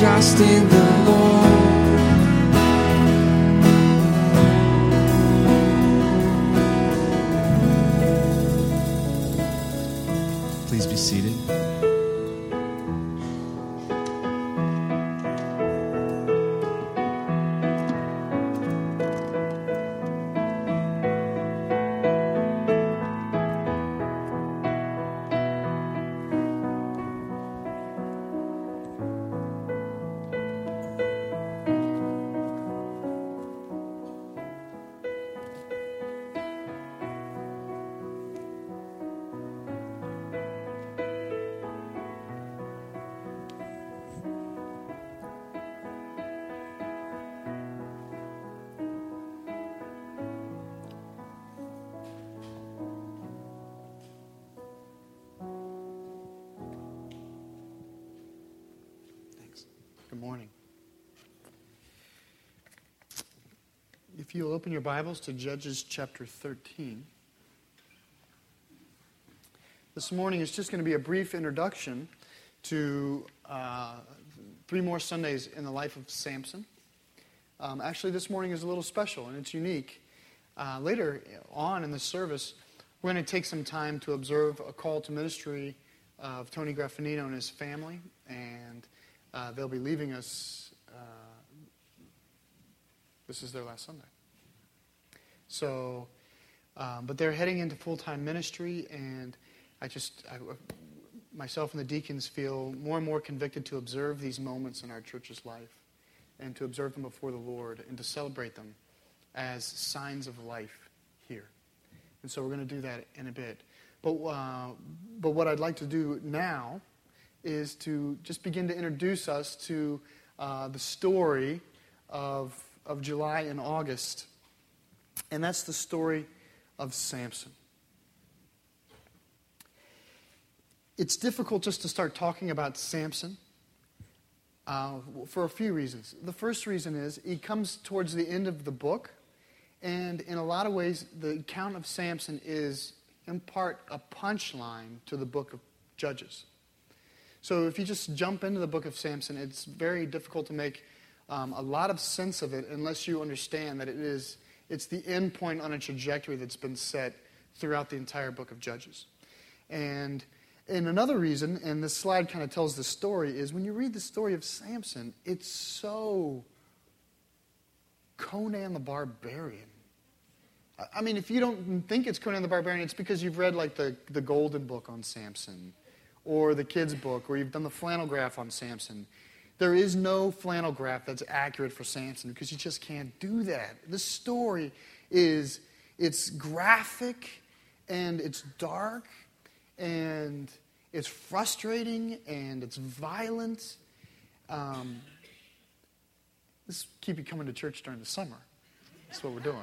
trust in the Lord. Morning. If you'll open your Bibles to Judges chapter 13. This morning is just going to be a brief introduction to uh, three more Sundays in the life of Samson. Um, actually, this morning is a little special and it's unique. Uh, later on in the service, we're going to take some time to observe a call to ministry of Tony Graffinino and his family, uh, they'll be leaving us. Uh, this is their last Sunday. So, um, but they're heading into full time ministry, and I just, I, myself and the deacons feel more and more convicted to observe these moments in our church's life and to observe them before the Lord and to celebrate them as signs of life here. And so we're going to do that in a bit. But, uh, but what I'd like to do now is to just begin to introduce us to uh, the story of, of July and August. And that's the story of Samson. It's difficult just to start talking about Samson uh, for a few reasons. The first reason is he comes towards the end of the book, and in a lot of ways, the account of Samson is in part a punchline to the book of Judges. So if you just jump into the book of Samson, it's very difficult to make um, a lot of sense of it unless you understand that it is it's the end point on a trajectory that's been set throughout the entire book of Judges. And and another reason, and this slide kind of tells the story, is when you read the story of Samson, it's so Conan the Barbarian. I mean, if you don't think it's Conan the Barbarian, it's because you've read like the, the Golden Book on Samson, or the kids' book, or you've done the flannel graph on Samson. There is no flannel graph that's accurate for Samson because you just can't do that. The story is it's graphic and it's dark and it's frustrating and it's violent. Um, this keep you coming to church during the summer. That's what we're doing.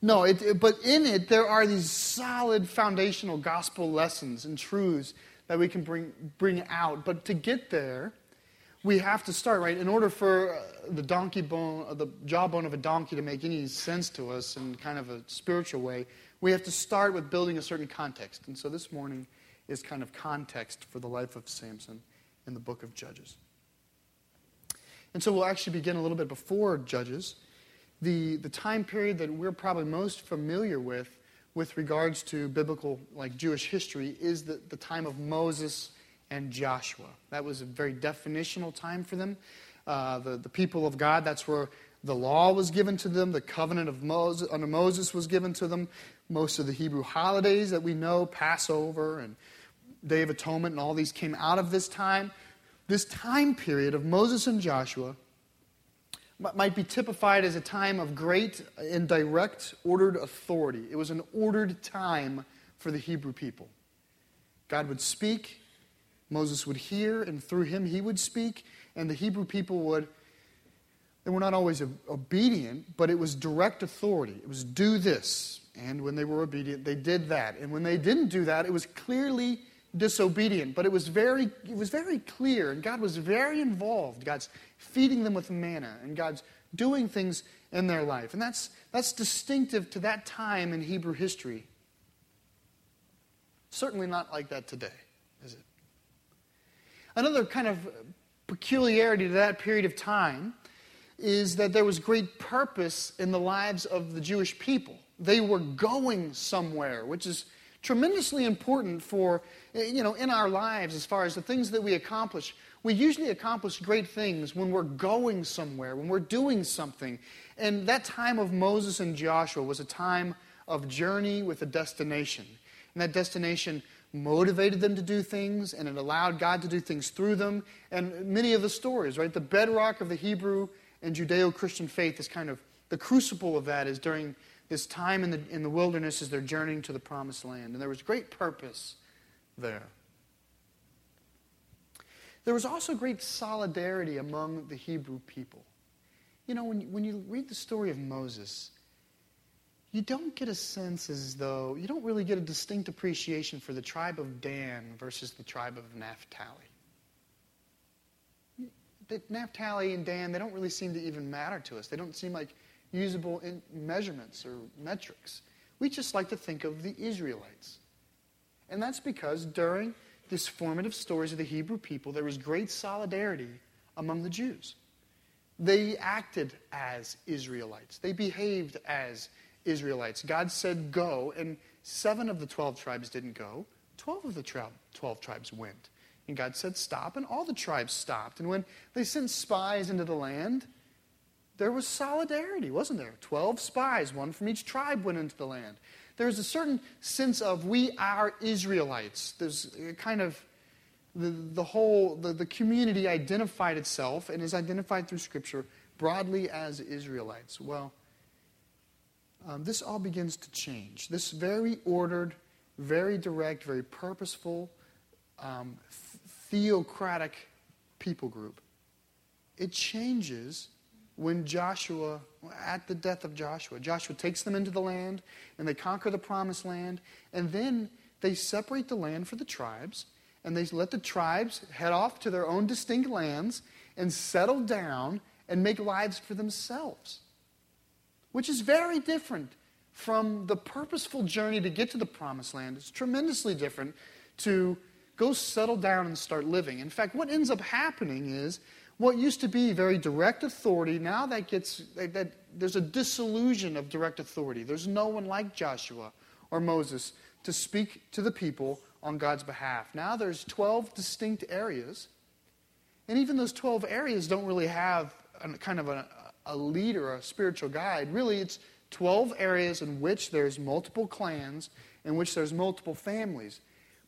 No, it, it, but in it, there are these solid foundational gospel lessons and truths that we can bring, bring out. But to get there, we have to start, right? In order for uh, the donkey bone, uh, the jawbone of a donkey to make any sense to us in kind of a spiritual way, we have to start with building a certain context. And so this morning is kind of context for the life of Samson in the book of Judges. And so we'll actually begin a little bit before Judges the, the time period that we're probably most familiar with with regards to biblical, like Jewish history, is the, the time of Moses and Joshua. That was a very definitional time for them. Uh, the, the people of God, that's where the law was given to them, the covenant of Moses, under Moses was given to them. Most of the Hebrew holidays that we know, Passover and Day of Atonement, and all these came out of this time. This time period of Moses and Joshua might be typified as a time of great and direct ordered authority. It was an ordered time for the Hebrew people. God would speak, Moses would hear, and through him he would speak, and the Hebrew people would. They were not always obedient, but it was direct authority. It was do this. And when they were obedient, they did that. And when they didn't do that, it was clearly disobedient. But it was very, it was very clear, and God was very involved. God's feeding them with manna, and God's doing things in their life. And that's, that's distinctive to that time in Hebrew history. Certainly not like that today, is it? Another kind of peculiarity to that period of time is that there was great purpose in the lives of the Jewish people. They were going somewhere, which is tremendously important for, eh, you know, in our lives as far as the things that we accomplish. We usually accomplish great things when we're going somewhere, when we're doing something. And that time of Moses and Joshua was a time of journey with a destination. And that destination motivated them to do things and it allowed God to do things through them. And many of the stories, right? The bedrock of the Hebrew and Judeo Christian faith is kind of the crucible of that is during this time in the, in the wilderness as they're journeying to the promised land. And there was great purpose there. There was also great solidarity among the Hebrew people. You know, when, when you read the story of Moses, you don't get a sense as though, you don't really get a distinct appreciation for the tribe of Dan versus the tribe of Naphtali. Naphtali and Dan, they don't really seem to even matter to us. They don't seem like usable in measurements or metrics. We just like to think of the Israelites. And that's because during these formative stories of the Hebrew people, there was great solidarity among the Jews. They acted as Israelites, they behaved as Israelites. God said, Go, and seven of the 12 tribes didn't go, 12 of the 12 tribes went. And God said, Stop, and all the tribes stopped. And when they sent spies into the land, there was solidarity, wasn't there? 12 spies, one from each tribe went into the land. There's a certain sense of we are Israelites. There's kind of the, the whole, the, the community identified itself and is identified through Scripture broadly as Israelites. Well, um, this all begins to change. This very ordered, very direct, very purposeful, um, theocratic people group, it changes when Joshua, at the death of Joshua, Joshua takes them into the land and they conquer the promised land, and then they separate the land for the tribes, and they let the tribes head off to their own distinct lands and settle down and make lives for themselves, which is very different from the purposeful journey to get to the promised land. It's tremendously different to go settle down and start living. In fact, what ends up happening is what used to be very direct authority, now that gets, that, there's a disillusion of direct authority. There's no one like Joshua or Moses to speak to the people on God's behalf. Now there's 12 distinct areas, and even those 12 areas don't really have a, kind of a, a leader, a spiritual guide. Really, it's 12 areas in which there's multiple clans, in which there's multiple families.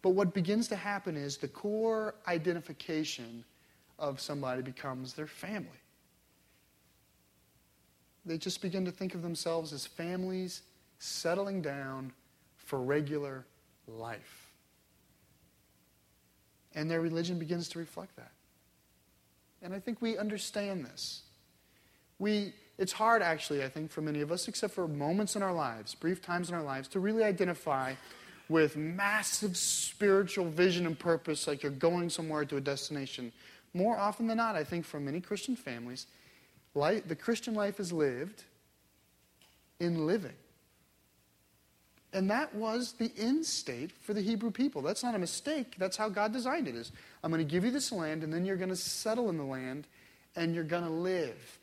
But what begins to happen is the core identification of somebody becomes their family. They just begin to think of themselves as families settling down for regular life. And their religion begins to reflect that. And I think we understand this. We, it's hard, actually, I think, for many of us, except for moments in our lives, brief times in our lives, to really identify with massive spiritual vision and purpose, like you're going somewhere to a destination more often than not, I think for many Christian families, life, the Christian life is lived in living. And that was the end state for the Hebrew people. That's not a mistake. That's how God designed it. Is I'm going to give you this land, and then you're going to settle in the land, and you're going to live.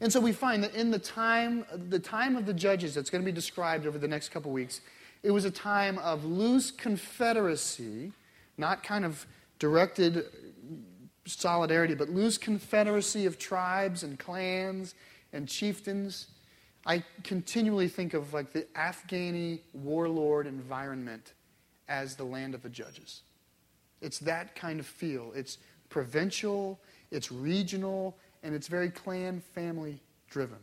And so we find that in the time, the time of the judges that's going to be described over the next couple weeks, it was a time of loose confederacy, not kind of directed solidarity, but loose confederacy of tribes and clans and chieftains. I continually think of like the Afghani warlord environment as the land of the judges. It's that kind of feel. It's provincial, it's regional, and it's very clan family driven.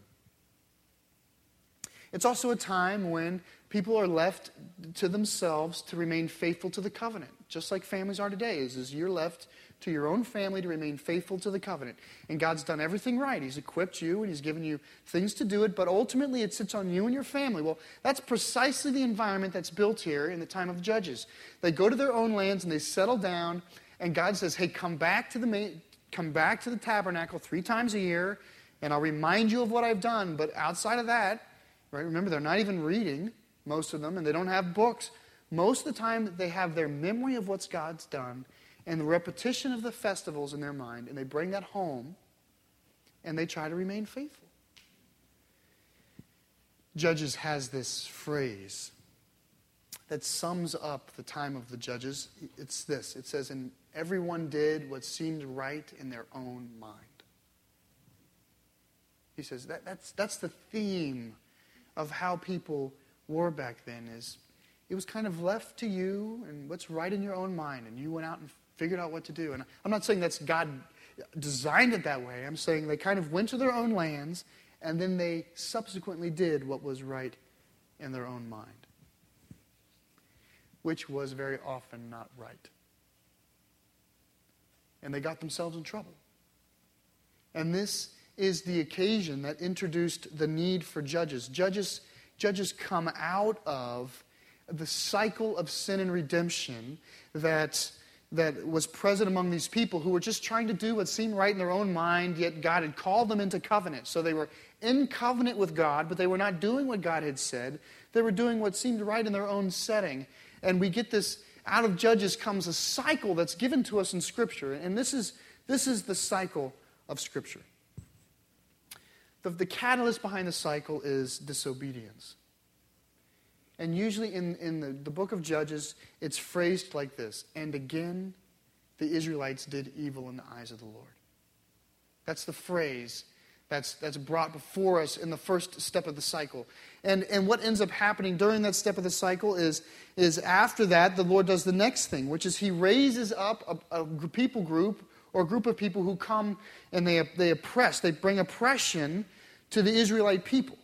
It's also a time when people are left to themselves to remain faithful to the covenant, just like families are today. Is, is you're left to your own family to remain faithful to the covenant. And God's done everything right. He's equipped you and He's given you things to do it, but ultimately it sits on you and your family. Well, that's precisely the environment that's built here in the time of Judges. They go to their own lands and they settle down, and God says, Hey, come back to the main, come back to the tabernacle three times a year, and I'll remind you of what I've done. But outside of that, right, remember they're not even reading most of them, and they don't have books. Most of the time, they have their memory of what God's done, and the repetition of the festivals in their mind, and they bring that home and they try to remain faithful. Judges has this phrase that sums up the time of the judges. It's this it says, And everyone did what seemed right in their own mind. He says that, that's, that's the theme of how people were back then is it was kind of left to you and what's right in your own mind and you went out and figured out what to do. And i'm not saying that's god designed it that way. I'm saying they kind of went to their own lands and then they subsequently did what was right in their own mind which was very often not right. And they got themselves in trouble. And this is the occasion that introduced the need for judges. Judges judges come out of the cycle of sin and redemption that, that was present among these people who were just trying to do what seemed right in their own mind, yet God had called them into covenant. So they were in covenant with God, but they were not doing what God had said. They were doing what seemed right in their own setting. And we get this out of Judges comes a cycle that's given to us in Scripture. And this is, this is the cycle of Scripture. The, the catalyst behind the cycle is disobedience. And usually in, in the, the book of Judges, it's phrased like this And again, the Israelites did evil in the eyes of the Lord. That's the phrase that's, that's brought before us in the first step of the cycle. And, and what ends up happening during that step of the cycle is, is after that, the Lord does the next thing, which is He raises up a, a people group or a group of people who come and they, they oppress, they bring oppression to the Israelite people.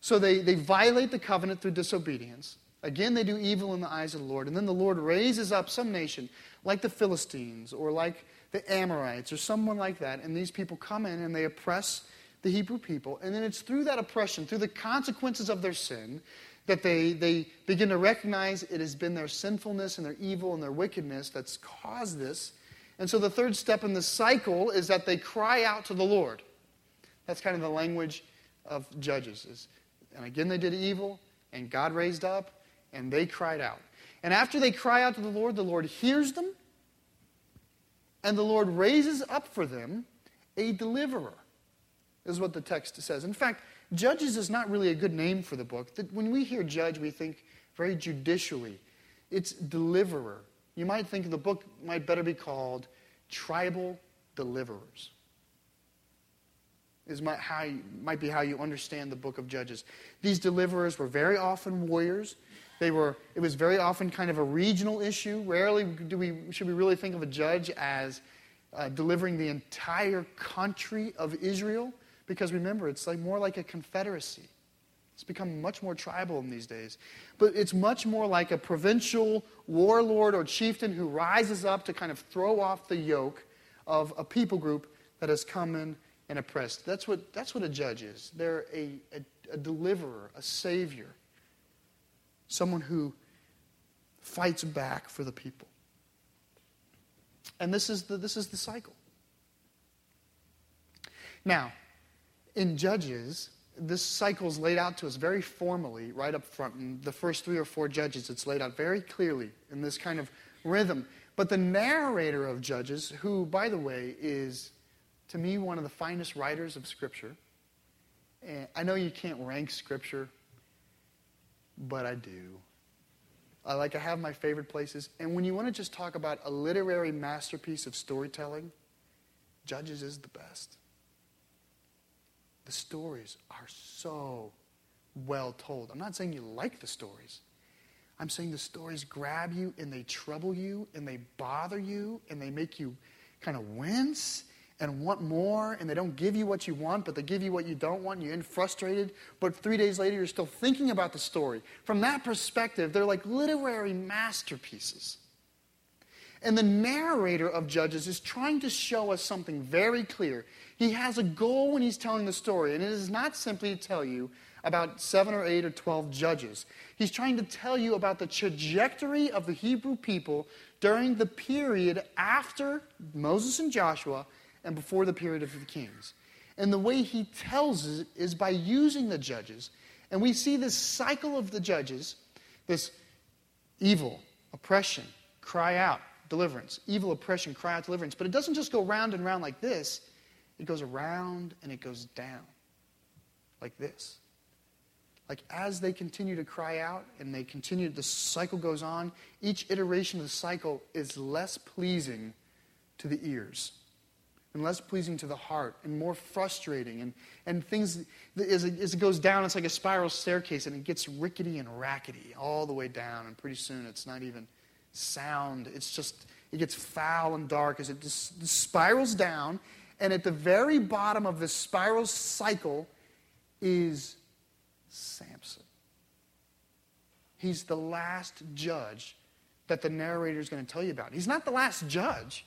So they, they violate the covenant through disobedience. Again, they do evil in the eyes of the Lord. And then the Lord raises up some nation, like the Philistines or like the Amorites or someone like that. And these people come in and they oppress the Hebrew people. And then it's through that oppression, through the consequences of their sin, that they, they begin to recognize it has been their sinfulness and their evil and their wickedness that's caused this. And so the third step in the cycle is that they cry out to the Lord. That's kind of the language of Judges. Is, and again, they did evil, and God raised up, and they cried out. And after they cry out to the Lord, the Lord hears them, and the Lord raises up for them a deliverer, is what the text says. In fact, Judges is not really a good name for the book. When we hear judge, we think very judicially. It's deliverer. You might think the book might better be called Tribal Deliverers. Is my, how you, might be how you understand the book of Judges. These deliverers were very often warriors. They were, it was very often kind of a regional issue. Rarely do we, should we really think of a judge as uh, delivering the entire country of Israel. Because remember, it's like more like a confederacy. It's become much more tribal in these days. But it's much more like a provincial warlord or chieftain who rises up to kind of throw off the yoke of a people group that has come in and oppressed. That's what, that's what a judge is. They're a, a, a deliverer, a savior, someone who fights back for the people. And this is the, this is the cycle. Now, in Judges, this cycle is laid out to us very formally right up front. In the first three or four Judges, it's laid out very clearly in this kind of rhythm. But the narrator of Judges, who, by the way, is to me one of the finest writers of Scripture, and I know you can't rank Scripture, but I do. I like I have my favorite places. And when you want to just talk about a literary masterpiece of storytelling, Judges is the best. The stories are so well told. I'm not saying you like the stories. I'm saying the stories grab you and they trouble you and they bother you and they make you kind of wince and want more and they don't give you what you want, but they give you what you don't want. You end frustrated, but three days later you're still thinking about the story. From that perspective, they're like literary masterpieces. And the narrator of Judges is trying to show us something very clear. He has a goal when he's telling the story, and it is not simply to tell you about seven or eight or twelve judges. He's trying to tell you about the trajectory of the Hebrew people during the period after Moses and Joshua and before the period of the kings. And the way he tells it is by using the judges. And we see this cycle of the judges, this evil, oppression, cry out deliverance. Evil oppression, cry out deliverance. But it doesn't just go round and round like this, it goes around and it goes down like this. Like as they continue to cry out and they continue, the cycle goes on, each iteration of the cycle is less pleasing to the ears and less pleasing to the heart and more frustrating. And, and things, as it, as it goes down, it's like a spiral staircase and it gets rickety and rackety all the way down. And pretty soon it's not even sound, it's just, it gets foul and dark as it just spirals down. And at the very bottom of this spiral cycle is Samson. He's the last judge that the narrator is going to tell you about. He's not the last judge.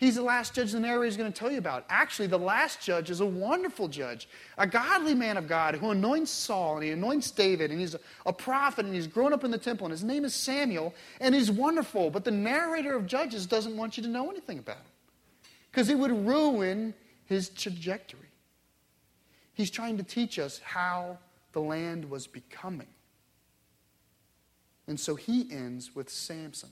He's the last judge the narrator is going to tell you about. Actually, the last judge is a wonderful judge, a godly man of God who anoints Saul and he anoints David, and he's a prophet and he's grown up in the temple, and his name is Samuel, and he's wonderful. But the narrator of Judges doesn't want you to know anything about him because it would ruin his trajectory. He's trying to teach us how the land was becoming. And so he ends with Samson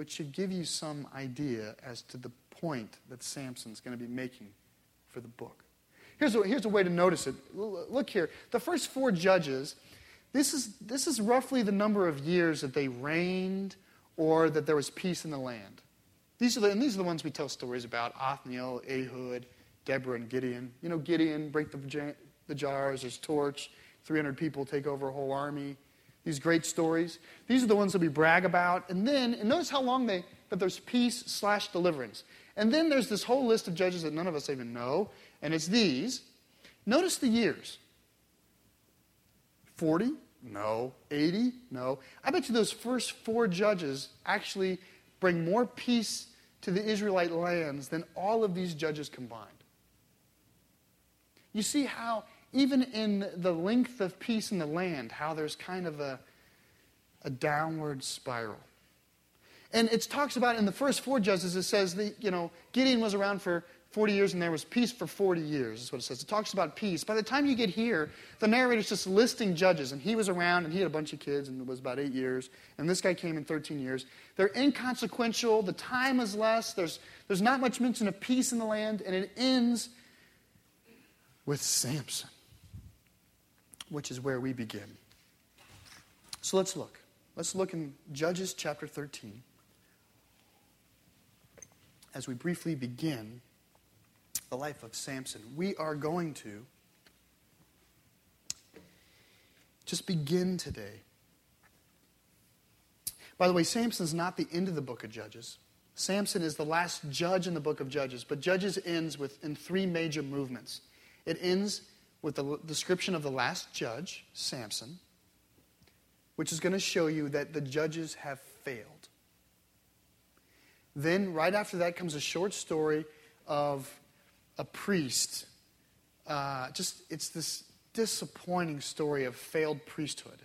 which should give you some idea as to the point that Samson's going to be making for the book. Here's a, here's a way to notice it. Look here. The first four judges, this is, this is roughly the number of years that they reigned or that there was peace in the land. These are the, and these are the ones we tell stories about Othniel, Ehud, Deborah, and Gideon. You know, Gideon, break the, the jars, his torch, 300 people take over a whole army these great stories. These are the ones that we brag about. And then, and notice how long they, that there's peace slash deliverance. And then there's this whole list of judges that none of us even know, and it's these. Notice the years 40? No. 80? No. I bet you those first four judges actually bring more peace to the Israelite lands than all of these judges combined. You see how even in the length of peace in the land, how there's kind of a, a downward spiral. And it talks about in the first four judges, it says that, you know, Gideon was around for 40 years and there was peace for 40 years, is what it says. It talks about peace. By the time you get here, the narrator's just listing judges, and he was around and he had a bunch of kids and it was about eight years, and this guy came in 13 years. They're inconsequential, the time is less, there's, there's not much mention of peace in the land, and it ends with Samson which is where we begin. So let's look. Let's look in Judges chapter 13 as we briefly begin the life of Samson. We are going to just begin today. By the way, Samson's not the end of the book of Judges. Samson is the last judge in the book of Judges, but Judges ends with in three major movements. It ends with the description of the last judge, Samson, which is going to show you that the judges have failed. Then, right after that, comes a short story of a priest. Uh, just, it's this disappointing story of failed priesthood,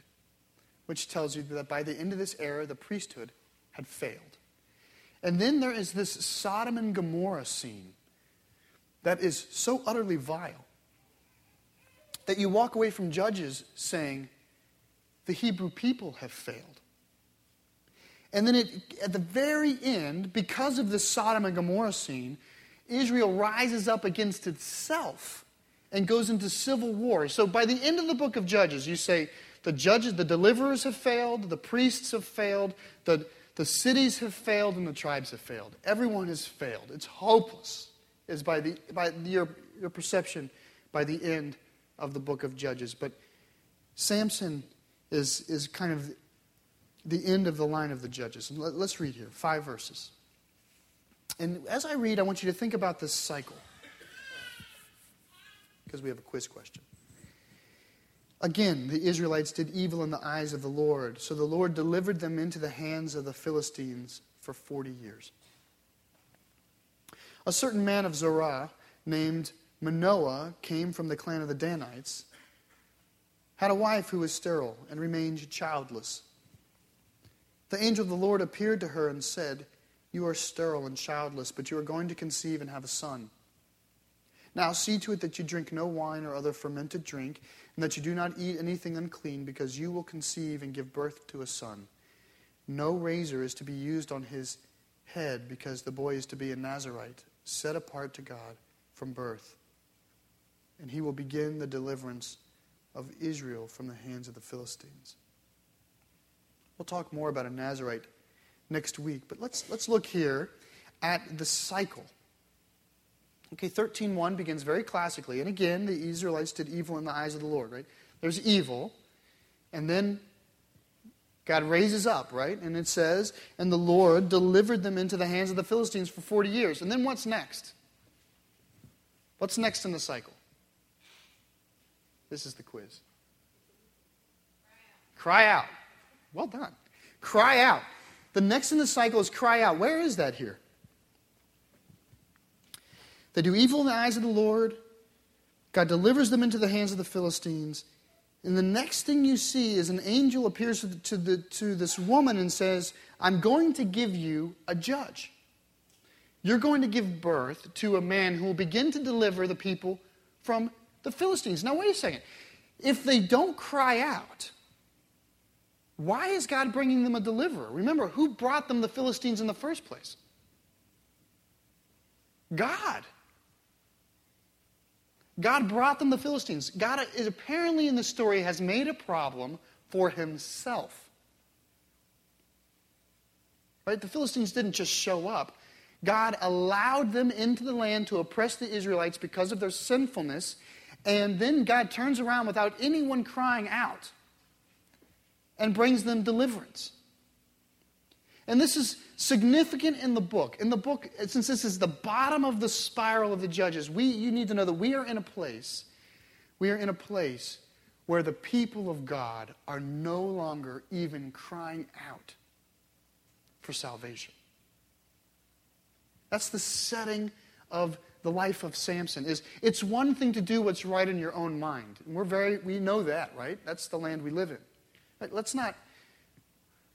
which tells you that by the end of this era, the priesthood had failed. And then there is this Sodom and Gomorrah scene that is so utterly vile that you walk away from Judges saying, the Hebrew people have failed. And then it, at the very end, because of the Sodom and Gomorrah scene, Israel rises up against itself and goes into civil war. So by the end of the book of Judges, you say the judges, the deliverers have failed, the priests have failed, the, the cities have failed, and the tribes have failed. Everyone has failed. It's hopeless, is by, the, by your, your perception by the end of the book of Judges. But Samson is, is kind of the end of the line of the Judges. And let, us read here five verses. And as I read, I want you to think about this cycle because we have a quiz question. Again, the Israelites did evil in the eyes of the Lord, so the Lord delivered them into the hands of the Philistines for 40 years. A certain man of Zorah named Manoah came from the clan of the Danites, had a wife who was sterile and remained childless. The angel of the Lord appeared to her and said, You are sterile and childless, but you are going to conceive and have a son. Now see to it that you drink no wine or other fermented drink, and that you do not eat anything unclean, because you will conceive and give birth to a son. No razor is to be used on his head because the boy is to be a Nazarite, set apart to God from birth. And he will begin the deliverance of Israel from the hands of the Philistines. We'll talk more about a Nazarite next week, but let's, let's look here at the cycle. Okay, 13.1 begins very classically. And again, the Israelites did evil in the eyes of the Lord, right? There's evil. And then God raises up, right? And it says, and the Lord delivered them into the hands of the Philistines for 40 years. And then what's next? What's next in the cycle? This is the quiz. Cry out. Well done. Cry out. The next in the cycle is cry out. Where is that here? They do evil in the eyes of the Lord. God delivers them into the hands of the Philistines. And the next thing you see is an angel appears to, the, to, the, to this woman and says, I'm going to give you a judge. You're going to give birth to a man who will begin to deliver the people from the Philistines. Now, wait a second. If they don't cry out, why is God bringing them a deliverer? Remember, who brought them the Philistines in the first place? God. God brought them the Philistines. God is apparently in the story has made a problem for himself. Right? The Philistines didn't just show up. God allowed them into the land to oppress the Israelites because of their sinfulness, and then God turns around without anyone crying out and brings them deliverance. And this is significant in the book. In the book, since this is the bottom of the spiral of the judges, we, you need to know that we are in a place, we are in a place where the people of God are no longer even crying out for salvation. That's the setting of the life of Samson. Is it's one thing to do what's right in your own mind. And we're very we know that, right? That's the land we live in. Let's not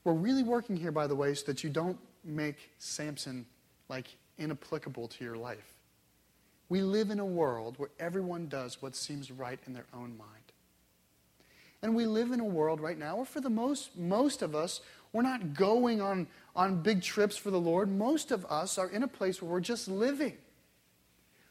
we're really working here, by the way, so that you don't make Samson like inapplicable to your life. We live in a world where everyone does what seems right in their own mind. And we live in a world right now where, for the most, most of us, we're not going on, on big trips for the Lord. Most of us are in a place where we're just living.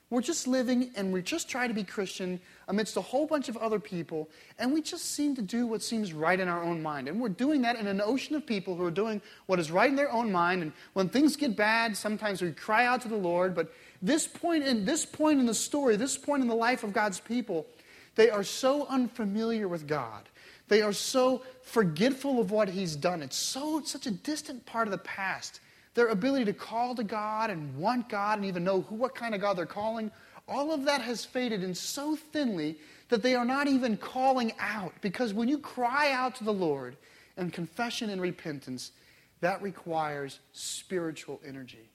We're just living and we just try to be Christian amidst a whole bunch of other people, and we just seem to do what seems right in our own mind. And we're doing that in an ocean of people who are doing what is right in their own mind. And when things get bad, sometimes we cry out to the Lord. But this point in this point in the story, this point in the life of God's people, they are so unfamiliar with God. They are so forgetful of what He's done. It's so such a distant part of the past their ability to call to God and want God and even know who, what kind of God they're calling, all of that has faded in so thinly that they are not even calling out. Because when you cry out to the Lord in confession and repentance, that requires spiritual energy.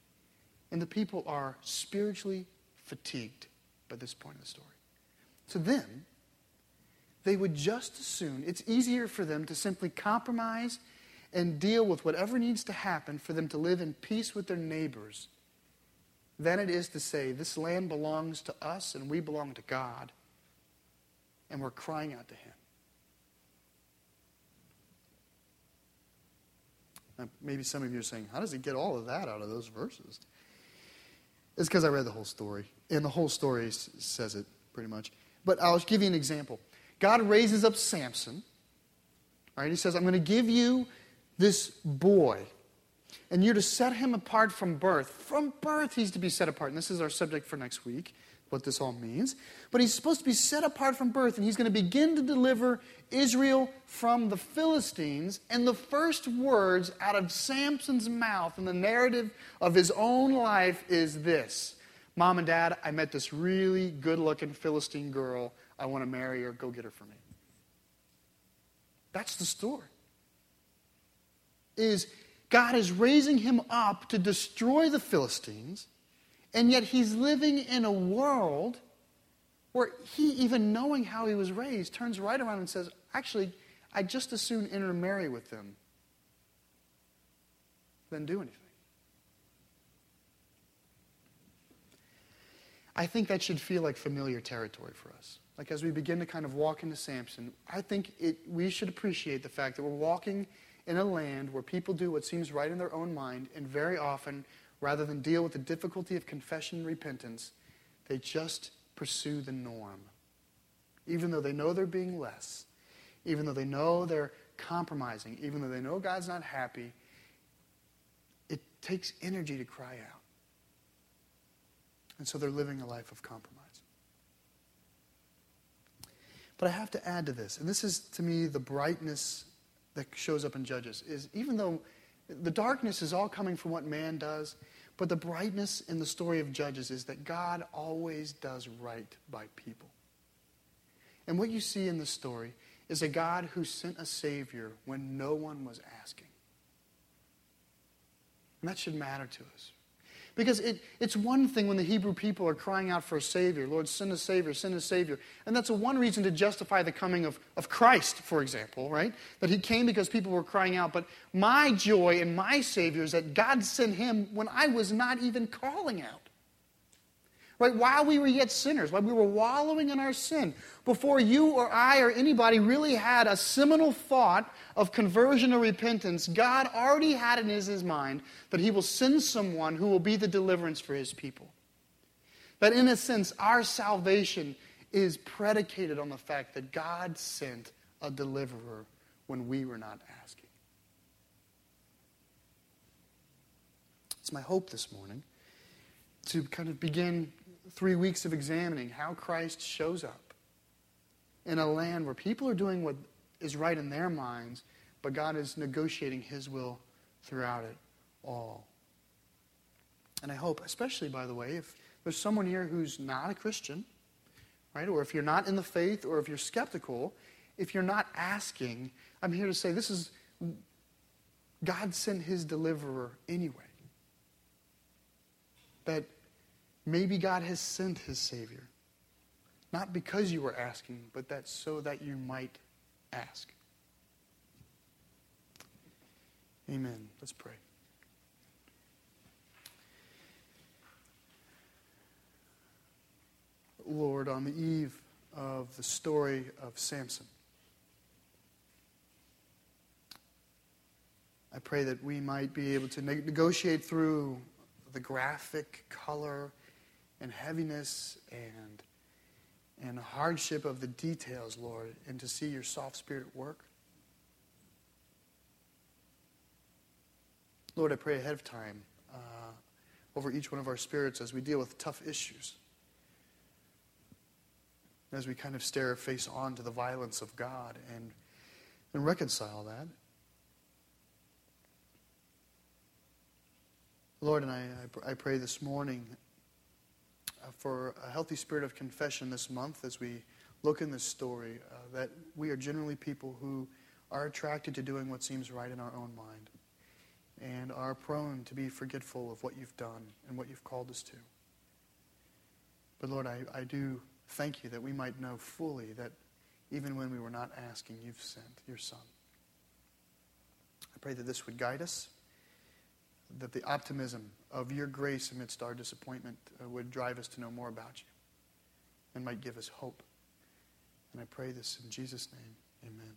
And the people are spiritually fatigued by this point in the story. To them, they would just as soon, it's easier for them to simply compromise and deal with whatever needs to happen for them to live in peace with their neighbors than it is to say, This land belongs to us and we belong to God, and we're crying out to Him. Now, maybe some of you are saying, How does he get all of that out of those verses? It's because I read the whole story, and the whole story says it pretty much. But I'll give you an example. God raises up Samson. Right, he says, I'm going to give you this boy. And you're to set him apart from birth. From birth, he's to be set apart. And this is our subject for next week, what this all means. But he's supposed to be set apart from birth, and he's going to begin to deliver Israel from the Philistines. And the first words out of Samson's mouth in the narrative of his own life is this Mom and Dad, I met this really good looking Philistine girl. I want to marry her. Go get her for me. That's the story is God is raising him up to destroy the Philistines, and yet he's living in a world where he, even knowing how he was raised, turns right around and says, Actually, I'd just as soon intermarry with them than do anything. I think that should feel like familiar territory for us. Like as we begin to kind of walk into Samson, I think it, we should appreciate the fact that we're walking in a land where people do what seems right in their own mind, and very often, rather than deal with the difficulty of confession and repentance, they just pursue the norm. Even though they know they're being less, even though they know they're compromising, even though they know God's not happy, it takes energy to cry out. And so they're living a life of compromise. But I have to add to this, and this is to me the brightness that shows up in Judges, is even though the darkness is all coming from what man does, but the brightness in the story of Judges is that God always does right by people. And what you see in the story is a God who sent a Savior when no one was asking. And that should matter to us. Because it, it's one thing when the Hebrew people are crying out for a Savior, Lord, send a Savior, send a Savior. And that's one reason to justify the coming of, of Christ, for example, right? That He came because people were crying out. But my joy and my Savior is that God sent Him when I was not even calling out. Right? While we were yet sinners, while we were wallowing in our sin, before you or I or anybody really had a seminal thought of conversion or repentance, God already had it in his mind that he will send someone who will be the deliverance for his people. That in a sense, our salvation is predicated on the fact that God sent a deliverer when we were not asking. It's my hope this morning to kind of begin three weeks of examining how Christ shows up in a land where people are doing what is right in their minds, but God is negotiating His will throughout it all. And I hope, especially by the way, if there's someone here who's not a Christian, right, or if you're not in the faith, or if you're skeptical, if you're not asking, I'm here to say this is God sent His deliverer anyway. That maybe God has sent His Savior. Not because you were asking, but that so that you might ask. Amen. Let's pray. Lord, on the eve of the story of Samson, I pray that we might be able to negotiate through the graphic color and heaviness and and hardship of the details, Lord, and to see your soft spirit at work. Lord, I pray ahead of time uh, over each one of our spirits as we deal with tough issues. As we kind of stare face on to the violence of God and, and reconcile that. Lord, and I, I pray this morning for a healthy spirit of confession this month as we look in this story uh, that we are generally people who are attracted to doing what seems right in our own mind and are prone to be forgetful of what you've done and what you've called us to. But Lord, I, I do thank you that we might know fully that even when we were not asking, you've sent your Son. I pray that this would guide us that the optimism of your grace amidst our disappointment uh, would drive us to know more about you and might give us hope. And I pray this in Jesus' name. Amen.